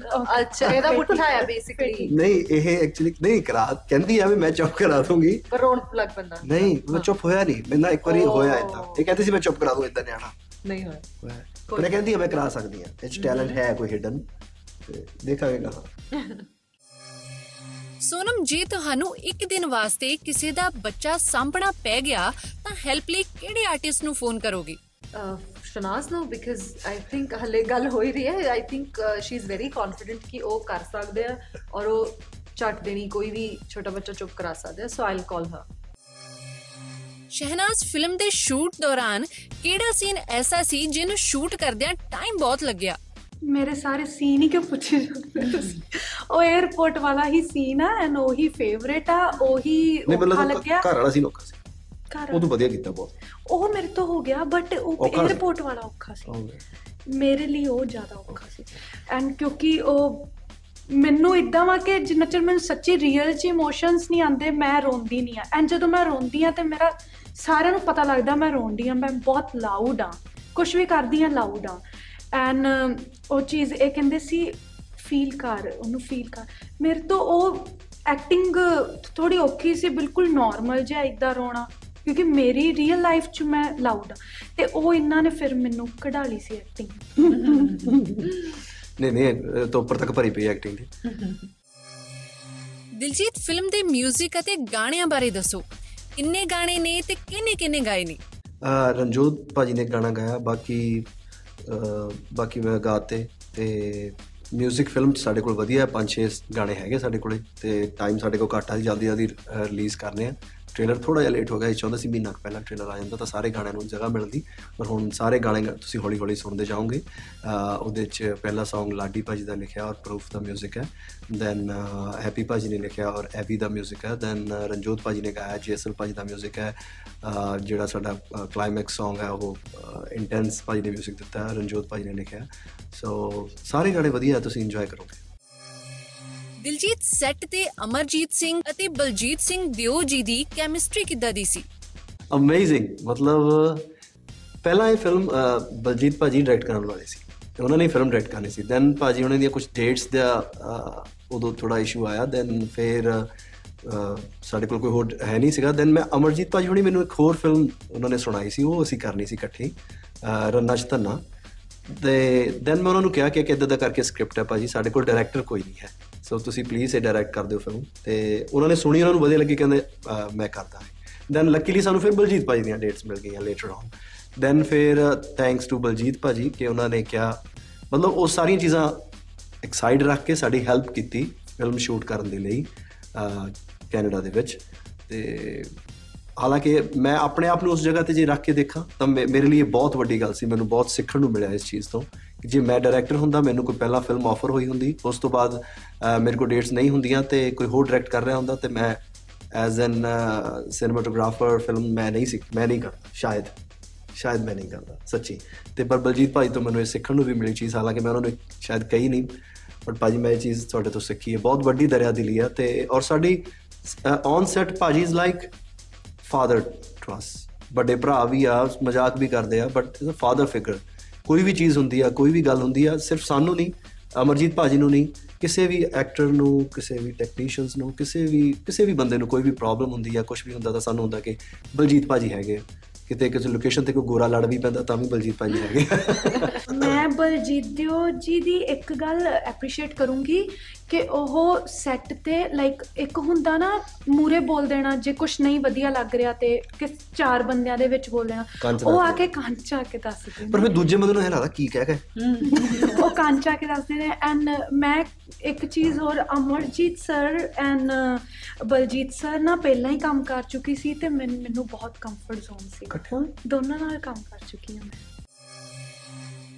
ਅੱਛਾ ਇਹਦਾ ਪੁੱਠਾ ਹੈ ਬੇਸਿਕਲੀ ਨਹੀਂ ਇਹ ਐਕਚੁਅਲੀ ਨਹੀਂ ਕਰਾ ਕਹਿੰਦੀ ਆ ਵੀ ਮੈਂ ਚੁੱਪ ਕਰਾ ਦੂੰਗੀ ਪਰ ਰੋਣ ਲੱਗ ਪੈਂਦਾ। ਨਹੀਂ ਮੈਂ ਚੁੱਪ ਹੋਇਆ ਨਹੀਂ। ਮੈਂ ਨਾ ਇੱਕ ਵਾਰੀ. ਹੋਇਆ ਇਦਾਂ ਇਹ ਕਹਿੰਦੀ ਸੀ ਮੈਂ ਚੁੱਪ ਕਰਾ ਦੂੰ ਇਦਾਂ ਨਿਆਣਾ। ਨਹੀਂ ਹੋਇਆ। ਪਰ ਇਹ ਕਹਿੰਦੀ ਆ ਮੈਂ ਕਰਾ ਸਕਦੀ ਆ। ਇਹ ਚ ਟੈਲੈਂਟ ਹੈ ਕੋਈ ਹਿਡਨ ਤੇ ਦੇਖਾਂਗੇ ਕਹਾਂ ਸੋਨਮ ਜੇ ਤੁਹਾਨੂੰ ਇੱਕ ਦਿਨ ਵਾਸਤੇ ਕਿਸੇ ਦਾ ਬੱਚਾ ਸਾਂਭਣਾ ਪੈ ਗਿਆ ਤਾਂ ਹੈਲਪ ਲਈ ਕਿਹੜੇ ਆਰਟਿਸਟ ਨੂੰ ਫੋਨ ਕਰੋਗੇ? ਸ਼ਨਾਜ਼ ਨੂੰ ਬਿਕਾਜ਼ ਆਈ ਥਿੰਕ ਹਲੇ ਗੱਲ ਹੋ ਹੀ ਰਹੀ ਹੈ। I think she is very confident ਕਿ ਉਹ ਕਰ ਸਕਦੇ ਆ ਔਰ ਉਹ ਝਟ ਦੇਣੀ ਕੋਈ ਵੀ ਛੋਟਾ ਬੱਚਾ ਚੁੱਪ ਕਰਾ ਸਕਦਾ so I'll call her Shehnaaz film ਦੇ ਸ਼ੂਟ ਦੌਰਾਨ ਕਿਹੜਾ ਸੀਨ ਐਸਾ ਸੀ ਜਿਹਨੂੰ ਸ਼ੂਟ ਕਰਦਿਆਂ ਟਾਈਮ ਬਹੁਤ ਲੱਗਿਆ? ਮੇਰੇ ਸਾਰੇ ਸੀਨ ਹੀ ਕਿਉਂ ਪੁੱਛੇ ਜਾਂਦੇ ਤੁਸੀਂ? ਉਹ 에어ਪੋਰਟ ਵਾਲਾ ਹੀ ਸੀਨ ਆ ਐਨ ਉਹੀ ਫੇਵਰੇਟ ਆ ਉਹੀ ਔਖਾ ਲੱਗਿਆ। ਘਰ ਵਾਲਾ ਸੀਨ ਔਖਾ ਸੀ। ਘਰ ਉਹਨੂੰ ਵਧੀਆ ਕੀਤਾ ਬਹੁਤ। ਉਹ ਮੇਰੇ ਤੋਂ ਹੋ ਗਿਆ ਬਟ ਉਹ 에어ਪੋਰਟ ਵਾਲਾ ਔਖਾ ਸੀ। ਮੇਰੇ ਲਈ ਉਹ ਜ਼ਿਆਦਾ ਔਖਾ ਸੀ। ਐਂਡ ਕਿਉਂਕਿ ਉਹ ਮੈਨੂੰ ਇਦਾਂ ਵਾ ਕਿ ਜਿੰਨਾ ਚਿਰ ਮੈਨੂੰ ਸੱਚੀ ਰੀਅਲ ਚ ਇਮੋਸ਼ਨਸ ਨਹੀਂ ਆਉਂਦੇ ਮੈਂ ਰੋਂਦੀ ਨਹੀਂ ਆ। ਐਂਡ ਜਦੋਂ ਮੈਂ ਰੋਂਦੀ ਆ ਤੇ ਮੇਰਾ ਸਾਰਿਆਂ ਨੂੰ ਪਤਾ ਲੱਗਦਾ ਮੈਂ ਰੋਂਦੀ ਆ ਮੈਂ ਬਹੁਤ ਲਾਊਡ ਆ। ਕੁਝ ਵੀ ਕਰਦੀ ਆ ਲਾਊਡ ਆ। ਐਂਡ ਉਹ ਚੀਜ਼ ਇਹ ਕਹਿੰਦੇ ਸੀ ਫੀਲ ਕਰ ਉਹਨੂੰ ਫੀਲ ਕਰ। ਮੇਰੇ ਤੋਂ ਉਹ ਐਕਟਿੰਗ ਥੋੜੀ ਔਖੀ ਸੀ ਬਿਲਕੁਲ ਨਾਰਮਲ ਜਿਹਾ ਇਦਾਂ ਰੋਣਾ ਕਿਉਂਕਿ ਮੇਰੀ ਰੀਅਲ ਲਾਈਫ 'ਚ ਮੈਂ ਲਾਊਡ ਆ। ਤੇ ਉਹ ਇਹਨਾਂ ਨੇ ਫਿਰ ਮੈਨੂੰ ਕਢਾ ਲਈ ਸੀ ਐਕਟਿੰਗ ਨਹੀਂ ਨਹੀਂ ਤਾਂ ਉੱਪਰ ਤੱਕ ਭਰੀ ਪਈ ਐਕਟਿੰਗ ਦੀ। ਦਿਲਜੀਤ ਫਿਲਮ ਦੇ 뮤직 ਅਤੇ ਗਾਣਿਆਂ ਬਾਰੇ ਦੱਸੋ। ਕਿੰਨੇ ਗਾਣੇ ਨੇ ਤੇ ਕਿੰਨੇ ਕਿੰਨੇ ਗਾਏ ਨੇ? ਰਣਜੋਤ ਭਾਜੀ ਨੇ ਗਾਣਾ ਗਾਇਆ ਬਾਕੀ ਬਾਕੀ ਮੈਂ ਗਾਤੇ ਤੇ 뮤직 ਫਿਲਮ ਚ ਸਾਡੇ ਕੋਲ ਵਧੀਆ ਪੰਜ ਛੇ ਗਾਣੇ ਹੈਗੇ ਸਾਡੇ ਕੋਲੇ, ਤੇ ਟਾਈਮ ਸਾਡੇ ਕੋਲ ਘੱਟ ਆ ਜੀ ਜਲਦੀ ਜਲਦੀ ਰਿਲੀਜ਼ ਕਰਨੇ ਆ। ਟ੍ਰੇਲਰ ਥੋੜਾ ਜਿਹਾ ਲੇਟ ਹੋ ਗਿਆ ਇਹ ਚਾਹੁੰਦਾ ਸੀ ਮਹੀਨਾ ਕੁ ਪਹਿਲਾਂ ਟ੍ਰੇਲਰ ਆ ਜਾਂਦਾ ਤਾਂ ਸਾਰੇ ਗਾਣਿਆਂ ਨੂੰ ਜਗ੍ਹਾ ਮਿਲਦੀ ਪਰ ਹੁਣ ਸਾਰੇ ਗਾਣੇ ਗਾ- ਤੁਸੀਂ ਹੌਲੀ ਹੌਲੀ ਸੁਣਦੇ ਜਾਓਗੇ ਅਹ ਉਹਦੇ ਚ ਪਹਿਲਾ Song ਲਾਡੀ ਭਾਜੀ ਦਾ ਲਿਖਿਆ ਔਰ ਪ੍ਰੂਫ ਦਾ 뮤직 ਹੈ ਦੈਨ ਹੈਪੀ ਭਾਜੀ ਨੇ ਲਿਖਿਆ ਔਰ ਐਬੀ ਦਾ 뮤직 ਹੈ ਦੈਨ ਰਣਜੋਤ ਭਾਜੀ ਨੇ ਗਾਇਆ ਜੇਸਲ ਭਾਜੀ ਦਾ 뮤직 ਹੈ ਅਹ ਜਿਹੜਾ ਸਾਡਾ ਕਲਾਈਮੈਕਸ Song ਹੈ ਉਹ ਇੰਟੈਂਸ ਭਾਜੀ ਨੇ 뮤직 ਦਿੱਤਾ ਹੈ ਰਣਜੋਤ ਭਾਜੀ ਨੇ ਲਿਖਿਆ ਸੋ ਸਾਰੇ ਗਾਣੇ ਵਧੀਆ ਤੁਸੀਂ ਇੰਜੋਏ ਕਰੋਗੇ ਦਿਲਜੀਤ ਸੈੱਟ ਤੇ ਅਮਰਜੀਤ ਸਿੰਘ ਅਤੇ ਬਲਜੀਤ ਸਿੰਘ ਦਿਓ ਜੀ ਦੀ ਕੈਮਿਸਟਰੀ ਕਿੱਦਾਂ ਦੀ ਸੀ? ਅਮੇਜ਼ਿੰਗ ਮਤਲਬ ਪਹਿਲਾਂ ਇਹ ਫਿਲਮ ਅਹ, ਬਲਜੀਤ ਭਾਜੀ ਡਾਇਰੈਕਟ ਕਰਨ ਵਾਲੇ ਸੀ ਤੇ ਉਹਨਾਂ ਨੇ ਫਿਲਮ ਡਾਇਰੈਕਟ ਕਰਨੀ ਸੀ। ਦੈਨ ਭਾਜੀ ਉਹਨਾਂ ਦੀਆਂ ਕੁਝ ਡੇਟਸ ਦਾ ਅਹ, ਉਦੋਂ ਥੋੜਾ ਇਸ਼ੂ ਆਇਆ। ਦੈਨ ਫਿਰ ਅਹ, ਸਾਡੇ ਕੋਲ ਕੋਈ ਹੋਰ ਹੈ ਨਹੀਂ ਸੀਗਾ। ਦੈਨ ਮੈਂ ਅਮਰਜੀਤ ਭਾਜੀ ਹੁਣੀ ਮੈਨੂੰ ਇੱਕ ਹੋਰ ਫਿਲਮ ਉਹਨਾਂ ਨੇ ਸੁਣਾਈ ਸੀ। ਉਹ ਅਸੀਂ ਕਰਨੀ ਸੀ ਇਕੱਠੀ ਅਹ, ਰੰਨਾ ਚ ਧੰਨਾ। ਤੇ ਦੈਨ ਮੈਂ ਉਹਨਾਂ ਨੂੰ ਕਿਹਾ ਕਿ ਕਿੱਦਾਂ ਦਾ ਕਰਕੇ ਸਕ੍ਰਿਪਟ ਹੈ ਭਾਜੀ। ਸਾਡੇ ਕੋਲ ਡਾਇਰੈਕਟਰ ਕੋਈ ਨਹੀਂ ਹੈ। ਸੋ ਤੁਸੀਂ ਪਲੀਜ਼ ਇਹ ਡਾਇਰੈਕਟ ਕਰ ਦਿਓ ਫਿਲਮ ਤੇ ਉਹਨਾਂ ਨੇ ਸੁਣੀ ਉਹਨਾਂ ਨੂੰ ਵਧੀਆ ਲੱਗੀ ਕਹਿੰਦੇ ਅਹ, ਮੈਂ ਕਰਦਾ। ਦੈਨ ਲੱਕੀਲੀ ਸਾਨੂੰ ਫਿਰ ਬਲਜੀਤ ਭਾਜੀ ਦੀਆਂ ਡੇਟਸ ਮਿਲ ਗਈਆਂ ਲੇਟਰ ਔਨ ਦੈਨ ਫਿਰ ਥੈਂਕਸ ਟੂ ਬਲਜੀਤ ਭਾਜੀ ਕਿ ਉਹਨਾਂ ਨੇ ਕਿਹਾ ਮਤਲਬ ਉਹ ਸਾਰੀਆਂ ਚੀਜ਼ਾਂ ਇੱਕ ਸਾਈਡ ਰੱਖ ਕੇ ਸਾਡੀ ਹੈਲਪ ਕੀਤੀ ਫਿਲਮ ਸ਼ੂਟ ਕਰਨ ਦੇ ਲਈ ਅਹ, ਕੈਨੇਡਾ ਦੇ ਵਿੱਚ। ਤੇ ਹਾਲਾਂਕਿ ਮੈਂ ਆਪਣੇ ਆਪ ਨੂੰ ਉਸ ਜਗ੍ਹਾ ਤੇ ਜੇ ਰੱਖ ਕੇ ਦੇਖਾਂ ਤਾਂ ਮੇ- ਮੇਰੇ ਲਈ ਇਹ ਬਹੁਤ ਵੱਡੀ ਗੱਲ ਸੀ। ਮੈਨੂੰ ਬਹੁਤ ਸਿੱਖਣ ਨੂੰ ਮਿਲਿਆ ਇਸ ਚੀਜ਼ ਤੋਂ। ਕਿ ਜੇ ਮੈਂ ਡਾਇਰੈਕਟਰ ਹੁੰਦਾ ਮੈਨੂੰ ਕੋਈ ਪਹਿਲਾਂ ਫਿਲਮ ਆਫਰ ਹੋਈ ਹੁੰਦੀ ਉਸ ਤੋਂ ਬਾਅਦ ਅਹ, ਮੇਰੇ ਕੋਲ ਡੇਟਸ ਨਹੀਂ ਹੁੰਦੀਆਂ ਤੇ ਕੋਈ ਹੋਰ ਡਾਇਰੈਕਟ ਕਰ ਰਿਹਾ ਹੁੰਦਾ ਤੇ ਮੈਂ ਐਜ਼ ਐਨ ਸਿਨੇਮੈਟੋਗ੍ਰਾਫਰ ਫਿਲਮ ਮੈਂ ਨਹੀਂ ਸੀ ਮੈਂ ਨਹੀਂ ਕਰਦਾ ਸ਼ਾਇਦ ਸ਼ਾਇਦ ਮੈਂ ਨਹੀਂ ਕਰਦਾ ਸੱਚੀ। ਤੇ ਪਰ ਬਲਜੀਤ ਭਾਈ ਤੋਂ ਮੈਨੂੰ ਇਹ ਸਿੱਖਣ ਨੂੰ ਵੀ ਮਿਲੀ ਚੀਜ਼ ਹਾਲਾਂਕਿ ਮੈਂ ਉਹਨਾਂ ਨੂੰ ਸ਼ਾਇਦ ਕਹੀ ਨਹੀਂ ਬਟ ਭਾਜੀ ਮੈਂ ਇਹ ਚੀਜ਼ ਤੁਹਾਡੇ ਤੋਂ ਸਿੱਖੀ ਹੈ ਬਹੁਤ ਵੱਡੀ ਦਰਿਆ ਦਿਲੀ ਹੈ ਤੇ ਔਰ ਸਾਡੀ ਔਨ ਸੈਟ ਭਾਜੀ is like father to us ਵੱਡੇ ਭਰਾ ਵੀ ਆ ਮਜ਼ਾਕ ਵੀ ਕਰਦੇ ਆ but is a father figure ਕੋਈ ਵੀ ਚੀਜ਼ ਹੁੰਦੀ ਆ, ਕੋਈ ਵੀ ਗੱਲ ਹੁੰਦੀ ਆ, ਸਿਰਫ ਸਾਨੂੰ ਨਹੀਂ, ਅਮਰਜੀਤ ਭਾਜੀ ਨੂੰ ਨਹੀਂ, ਕਿਸੇ ਵੀ ਐਕਟਰ ਨੂੰ, ਕਿਸੇ ਵੀ ਟੈਕਨੀਸ਼ੀਅਨਸ ਨੂੰ, ਕਿਸੇ ਵੀ ਕਿਸੇ ਵੀ ਬੰਦੇ ਨੂੰ ਕੋਈ ਵੀ ਪ੍ਰੋਬਲਮ ਹੁੰਦੀ ਆ ਕੁਝ ਵੀ ਹੁੰਦਾ ਤਾਂ ਸਾਨੂੰ ਹੁੰਦਾ ਕਿ ਬਲਜੀਤ ਭਾਜੀ ਹੈਗੇ ਆ। ਕਿਤੇ ਕਿਸੇ ਲੋਕੇਸ਼ਨ ਤੇ ਕੋਈ ਗੋਰਾ ਲੜ ਵੀ ਪੈਂਦਾ ਤਾਂ ਵੀ ਬਲਜੀਤ ਭਾਜੀ ਹੈਗੇ ਆ। ਮੈਂ ਬਲਜੀਤ ਦਿਓ ਜੀ ਦੀ ਇੱਕ ਗੱਲ ਐਪਰੀਸ਼ੀਏਟ ਕਰੂੰਗੀ ਕਿ ਉਹ ਸੈੱਟ ਤੇ ਲਾਈਕ ਇੱਕ ਹੁੰਦਾ ਨਾ ਮੂਰੇ ਬੋਲ ਦੇਣਾ ਜੇ ਕੁਝ ਨਹੀਂ ਵਧੀਆ ਲੱਗ ਰਿਹਾ ਤੇ ਕਿ ਚਾਰ ਬੰਦਿਆਂ ਦੇ ਵਿੱਚ ਬੋਲ ਦੇਣਾ ਉਹ ਆ। ਕੇ ਕੰਨ 'ਚ ਆ ਕੇ ਦੱਸ ਪਰ ਦਿੰਦੇ ਫਿਰ ਦੂਜੇ ਬੰਦੇ ਨੂੰ ਇਹ ਲੱਗਦਾ ਕੀ ਕਹਿ ਗਏ? ਉਹ ਕੰਨ 'ਚ ਆ ਕੇ ਦੱਸਦੇ ਨੇ। ਐਂਡ ਮੈਂ ਇੱਕ ਚੀਜ਼ ਹੋਰ Amarjit sir and Baljit sir ਨਾ ਪਹਿਲਾਂ ਹੀ ਕੰਮ ਕਰ ਚੁੱਕੀ ਸੀ ਤੇ ਮੈਨ- ਬਹੁਤ ਕੰਫਰਟ ਜ਼ੋਨ ਸੀ। ਦੋਨਾਂ ਨਾਲ ਕੰਮ ਕਰ ਚੁੱਕੀ ਹਾਂ ਮੈਂ।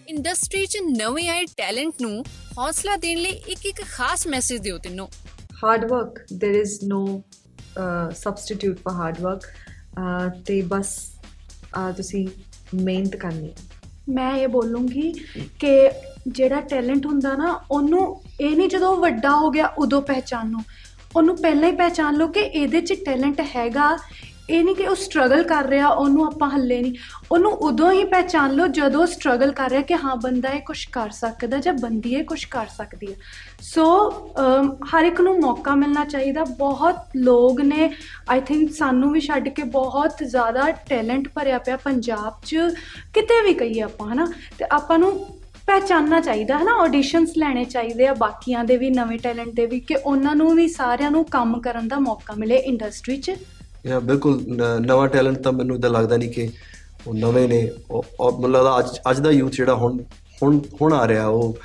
ਇੰਡਸਟਰੀ 'ਚ ਨਵੇਂ ਆਏ ਟੈਲੈਂਟ ਨੂੰ ਹੌਸਲਾ ਦੇਣ ਲਈ ਇੱਕ ਇੱਕ ਖਾਸ ਮੈਸੇਜ ਦਿਓ ਤਿੰਨੋਂ। Hard work there is no substitute for hard work ਤੇ ਬਸ ਤੁਸੀਂ ਮਿਹਨਤ ਕਰਨੀ ਮੈਂ ਇਹ ਬੋਲੂੰਗੀ ਕਿ ਜਿਹੜਾ ਟੈਲੈਂਟ ਹੁੰਦਾ ਨਾ ਉਹਨੂੰ ਇਹ ਨਹੀਂ ਜਦੋਂ ਵੱਡਾ ਹੋ ਗਿਆ ਉਦੋਂ ਪਹਿਚਾਨੋ ਉਹਨੂੰ ਪਹਿਲਾਂ ਹੀ ਪਹਿਚਾਨ ਲਓ ਕਿ ਇਹਦੇ 'ਚ ਟੈਲੈਂਟ ਹੈਗਾ ਇਹ ਨਹੀਂ ਕਿ ਉਹ ਸਟਰਗਲ ਕਰ ਰਿਹਾ, ਉਹਨੂੰ ਆਪਾਂ ਹੱਲੇ ਨਹੀਂ। ਉਹਨੂੰ ਉਦੋਂ ਹੀ ਪਹਿਚਾਨ ਲਓ ਜਦੋਂ ਉਹ ਸਟਰਗਲ ਕਰ ਰਿਹਾ ਕਿ ਹਾਂ, ਬੰਦਾ ਇਹ ਕੁਝ ਕਰ ਸਕਦਾ ਜਾਂ ਬੰਦੀ ਇਹ ਕੁਝ ਕਰ ਸਕਦੀ ਹੈ। ਸੋ ਹਰ ਇੱਕ ਨੂੰ ਮੌਕਾ ਮਿਲਣਾ ਚਾਹੀਦਾ। ਬਹੁਤ ਲੋਕ ਨੇ ਆਈ ਥਿੰਕ ਸਾਨੂੰ ਵੀ ਛੱਡ ਕੇ ਬਹੁਤ ਜ਼ਿਆਦਾ ਟੈਲੈਂਟ ਭਰਿਆ ਪਿਆ ਪੰਜਾਬ 'ਚ। ਕਿਤੇ ਵੀ ਕਹੀਏ ਆਪਾਂ, ਹਨਾ? ਤੇ ਆਪਾਂ ਨੂੰ ਪਹਿਚਾਨਣਾ ਚਾਹੀਦਾ ਹੈ ਨਾ ਆਡੀਸ਼ਨਸ ਲੈਣੇ ਚਾਹੀਦੇ ਆ ਬਾਕੀਆਂ ਦੇ ਵੀ, ਨਵੇਂ ਟੈਲੈਂਟ ਦੇ ਵੀ, ਕਿ ਉਹਨਾਂ ਨੂੰ ਵੀ ਸਾਰਿਆਂ ਨੂੰ ਕੰਮ ਕਰਨ ਦਾ ਮੌਕਾ ਮਿਲੇ ਇੰਡਸਟਰੀ 'ਚ। ਯਾ ਬਿਲਕੁਲ ਨ- ਨਵਾਂ ਟੈਲੈਂਟ ਤਾਂ ਮੈਨੂੰ ਇਦਾਂ ਲੱਗਦਾ ਨਹੀਂ ਕਿ ਉਹ ਨਵੇਂ ਨੇ। ਉਹ ਉਹ ਮੈਨੂੰ ਲੱਗਦਾ ਅੱਜ ਅੱਜ ਦਾ ਯੂਥ ਜਿਹੜਾ ਹੁਣ ਹੁਣ ਹੁਣ ਆ ਰਿਹਾ ਉਹ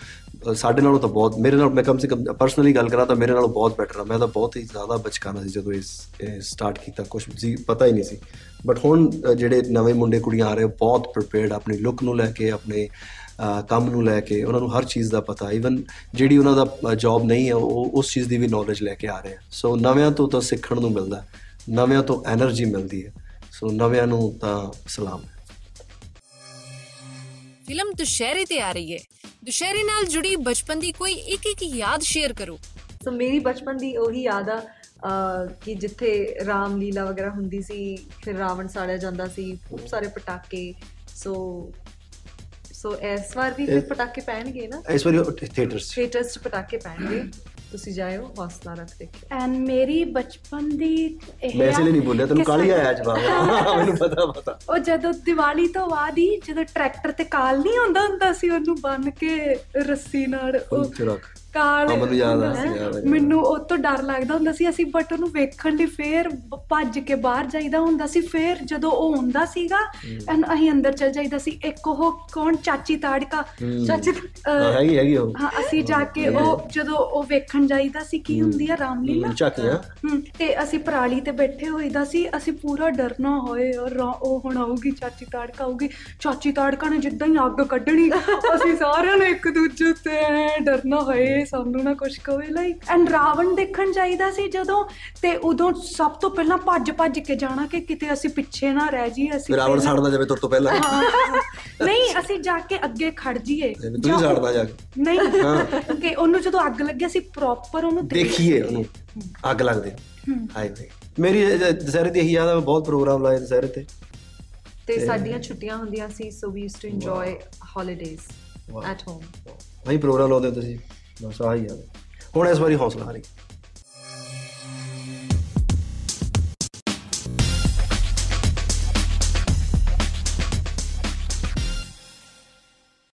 ਅ, ਸਾਡੇ ਨਾਲੋਂ ਤਾਂ ਬਹੁਤ ਮੇਰੇ ਨਾਲ ਮੈਂ ਕਮ ਸੇ ਕਮ ਪਰਸਨਲੀ ਗੱਲ ਕਰਾਂ ਤਾਂ ਮੇਰੇ ਨਾਲੋਂ ਬਹੁਤ ਬੈਟਰ ਆ। ਮੈਂ ਤਾਂ ਬਹੁਤ ਹੀ ਜ਼ਿਆਦਾ ਬਚਕਾਨਾ ਸੀ ਜਦੋਂ ਇਸ ਸਟਾਰਟ ਕੀਤਾ ਕੁਝ ਜੀ ਪਤਾ ਹੀ ਨਹੀਂ ਸੀ। ਬਟ ਹੁਣ ਅ, ਜਿਹੜੇ ਨਵੇਂ ਮੁੰਡੇ ਕੁੜੀਆਂ ਆ ਰਹੇ ਉਹ ਬਹੁਤ ਪ੍ਰਿਪੇਅਰਡ ਆਪਣੀ ਲੁੱਕ ਨੂੰ ਲੈ ਕੇ ਆਪਣੇ ਅ, ਕੰਮ ਨੂੰ ਲੈ ਕੇ ਉਹਨਾਂ ਨੂੰ ਹਰ ਚੀਜ਼ ਦਾ ਪਤਾ। ਇਵਨ ਜਿਹੜੀ ਉਹਨਾਂ ਦਾ ਜੌਬ ਨਹੀਂ ਹੈ ਉਹ ਉਸ ਚੀਜ਼ ਦੀ ਵੀ ਨੌਲੇਜ ਲੈ ਕੇ ਆ ਰਹੇ ਆ। ਸੋ ਨਵਿਆਂ ਤੋਂ ਤਾਂ ਸਿੱਖਣ ਨੂੰ ਮਿਲਦਾ। ਨਵਿਆਂ ਤੋਂ એનર્ਜੀ ਮਿਲਦੀ ਹੈ। ਸੋ ਨਵਿਆਂ ਨੂੰ ਤਾਂ ਸਲਾਮ। ਫਿਲਮ ਦੁਸ਼ਹਿਰੇ ਤੇ ਆ ਰਹੀ ਹੈ। ਦੁਸ਼ਹਿਰੇ ਨਾਲ ਜੁੜੀ ਬਚਪਨ ਦੀ ਕੋਈ ਇੱਕ ਇੱਕ ਯਾਦ ਸ਼ੇਅਰ ਕਰੋ। ਸੋ ਮੇਰੀ ਬਚਪਨ ਦੀ ਉਹੀ ਯਾਦ ਆ ਕਿ ਜਿੱਥੇ ਰਾਮ ਲੀਲਾ ਵਗੈਰਾ ਹੁੰਦੀ ਸੀ ਫਿਰ ਰਾਵਣ ਸਾੜਿਆ ਜਾਂਦਾ ਸੀ ਖੂਬ ਸਾਰੇ ਪਟਾਕੇ। ਸੋ ਸੋ ਇਸ ਵਾਰ ਵੀ ਫਿਰ ਪਟਾਕੇ ਪੈਣਗੇ ਨਾ? ਇਸ ਵਾਰ ਥੀਏਟਰਸ ਥੀਏਟਰਸ 'ਚ ਪਟਾਕੇ ਪੈਣਗੇ। ਤੁਸੀਂ ਜਾਇਓ ਹੌਸਲਾ ਰੱਖ ਦੇਖਿਓ ਐਂਡ ਮੇਰੀ ਬਚਪਨ ਦੀ ਇਹ ਮੈਂ ਇਸ ਲਈ ਨਹੀਂ ਬੋਲਿਆ ਤੈਨੂੰ ਕਾਲੀ ਆਇਆ ਜਵਾਬ? ਮੈਨੂੰ ਪਤਾ ਪਤਾ। ਉਹ ਜਦੋਂ ਦੀਵਾਲੀ ਤੋਂ ਬਾਅਦ ਹੀ ਜਦੋਂ ਟਰੈਕਟਰ ਤੇ ਕਾਲ ਨਹੀਂ ਹੁੰਦਾ ਹੁੰਦਾ ਸੀ ਉਹਨੂੰ ਬੰਨ ਕੇ ਰੱਸੀ ਨਾਲ ਉਹ ਉੱਥੇ ਰੱਖ। ਕਾਲ ਮੈਨੂੰ ਯਾਦ ਆ। ਯਾਦ। ਮੈਨੂੰ ਉਹ ਤੋਂ ਡਰ ਲੱਗਦਾ ਹੁੰਦਾ ਸੀ ਅਸੀਂ ਬਟ ਉਹਨੂੰ ਵੇਖਣ ਲਈ ਫੇਰ ਭੱਜ ਕੇ ਬਾਹਰ ਜਾਈਦਾ ਹੁੰਦਾ ਸੀ। ਫੇਰ ਜਦੋਂ ਉਹ ਹੁੰਦਾ ਸੀਗਾ ਐਂਡ ਅਸੀਂ ਅੰਦਰ ਚਲ ਜਾਈਦਾ ਸੀ। ਇੱਕ ਉਹ ਕੌਣ? ਚਾਚੀ ਤਾੜਕਾ। ਚਾਚੀ ਹੈਗੀ ਹੈਗੀ ਉਹ। ਹਾਂ ਅਸੀਂ ਜਾ ਕੇ ਉਹ ਜਦੋਂ ਉਹ ਵੇਖਣ ਜਾਈਦਾ ਸੀ ਕੀ ਹੁੰਦੀ ਆ ਰਾਮਲੀਲਾ। ਹਮ, ਤੇ ਅਸੀਂ ਪਰਾਲੀ ਤੇ ਬੈਠੇ ਹੋਈਦਾ ਸੀ। ਅਸੀਂ ਪੂਰਾ ਡਰਨਾ ਹੋਏ ਉਹ ਹੁਣ ਆਊਗੀ ਚਾਚੀ ਤਾੜਕਾ ਆਊਗੀ। ਚਾਚੀ ਤਾੜਕਾ ਨੇ ਜਿੱਦਾਂ ਹੀ ਅੱਗ ਕੱਢਣੀ ਅਸੀਂ ਸਾਰਿਆਂ ਨੇ ਇੱਕ ਦੂਜੇ ਐਂ ਡਰਨਾ ਹੋਏ। ਕਵੇ ਸਾਨੂੰ ਨਾ ਕੁਝ ਕਵੇ ਲਾਈਕ ਐਂਡ ਰਾਵਣ ਦੇਖਣ ਚਾਹੀਦਾ ਸੀ ਜਦੋਂ ਤੇ ਉਦੋਂ ਸਭ ਤੋਂ ਪਹਿਲਾਂ ਭੱਜ ਭੱਜ ਕੇ ਜਾਣਾ ਕਿ ਕਿਤੇ ਅਸੀਂ ਪਿੱਛੇ ਨਾ ਰਹਿ ਜਾਈਏ ਅਸੀਂ ਰਾਵਣ ਸਾੜਦਾ ਜਾਵੇ ਤੁਰ ਤੋਂ ਪਹਿਲਾਂ। ਨਹੀਂ ਅਸੀਂ ਜਾ ਕੇ ਅੱਗੇ ਖੜ ਜਾਈਏ। ਤੂੰ ਸਾੜਦਾ ਜਾ ਕੇ। ਨਹੀਂ ਕਿ ਉਹਨੂੰ ਜਦੋਂ ਅੱਗ ਲੱਗੇ ਅਸੀਂ ਪ੍ਰੋਪਰ ਉਹਨੂੰ ਦੇਖ ਦੇਖੀਏ ਉਹਨੂੰ ਅੱਗ ਲੱਗਦੇ ਹਾਏ। ਵੇ। ਮੇਰੀ ਦੁਸਹਿਰੇ ਦੀ ਇਹੀ ਯਾਦ ਆ ਬਹੁਤ ਪ੍ਰੋਗਰਾਮ ਲਾਏ ਦੁਸਹਿਰੇ ਤੇ। ਤੇ ਸਾਡੀਆਂ ਛੁੱਟੀਆਂ ਹੁੰਦੀਆਂ ਸੀ so we used to enjoy holidays. At home ਵਹੀ। ਪ੍ਰੋਗਰਾਮ ਲਾਉਂਦੇ ਹੁੰਦੇ ਸੀ ਬਸ ਆਹੀ ਯਾਦ ਆ। ਹੁਣ ਇਸ ਵਾਰੀ ਹੌਸਲਾ ਹਾਰੀ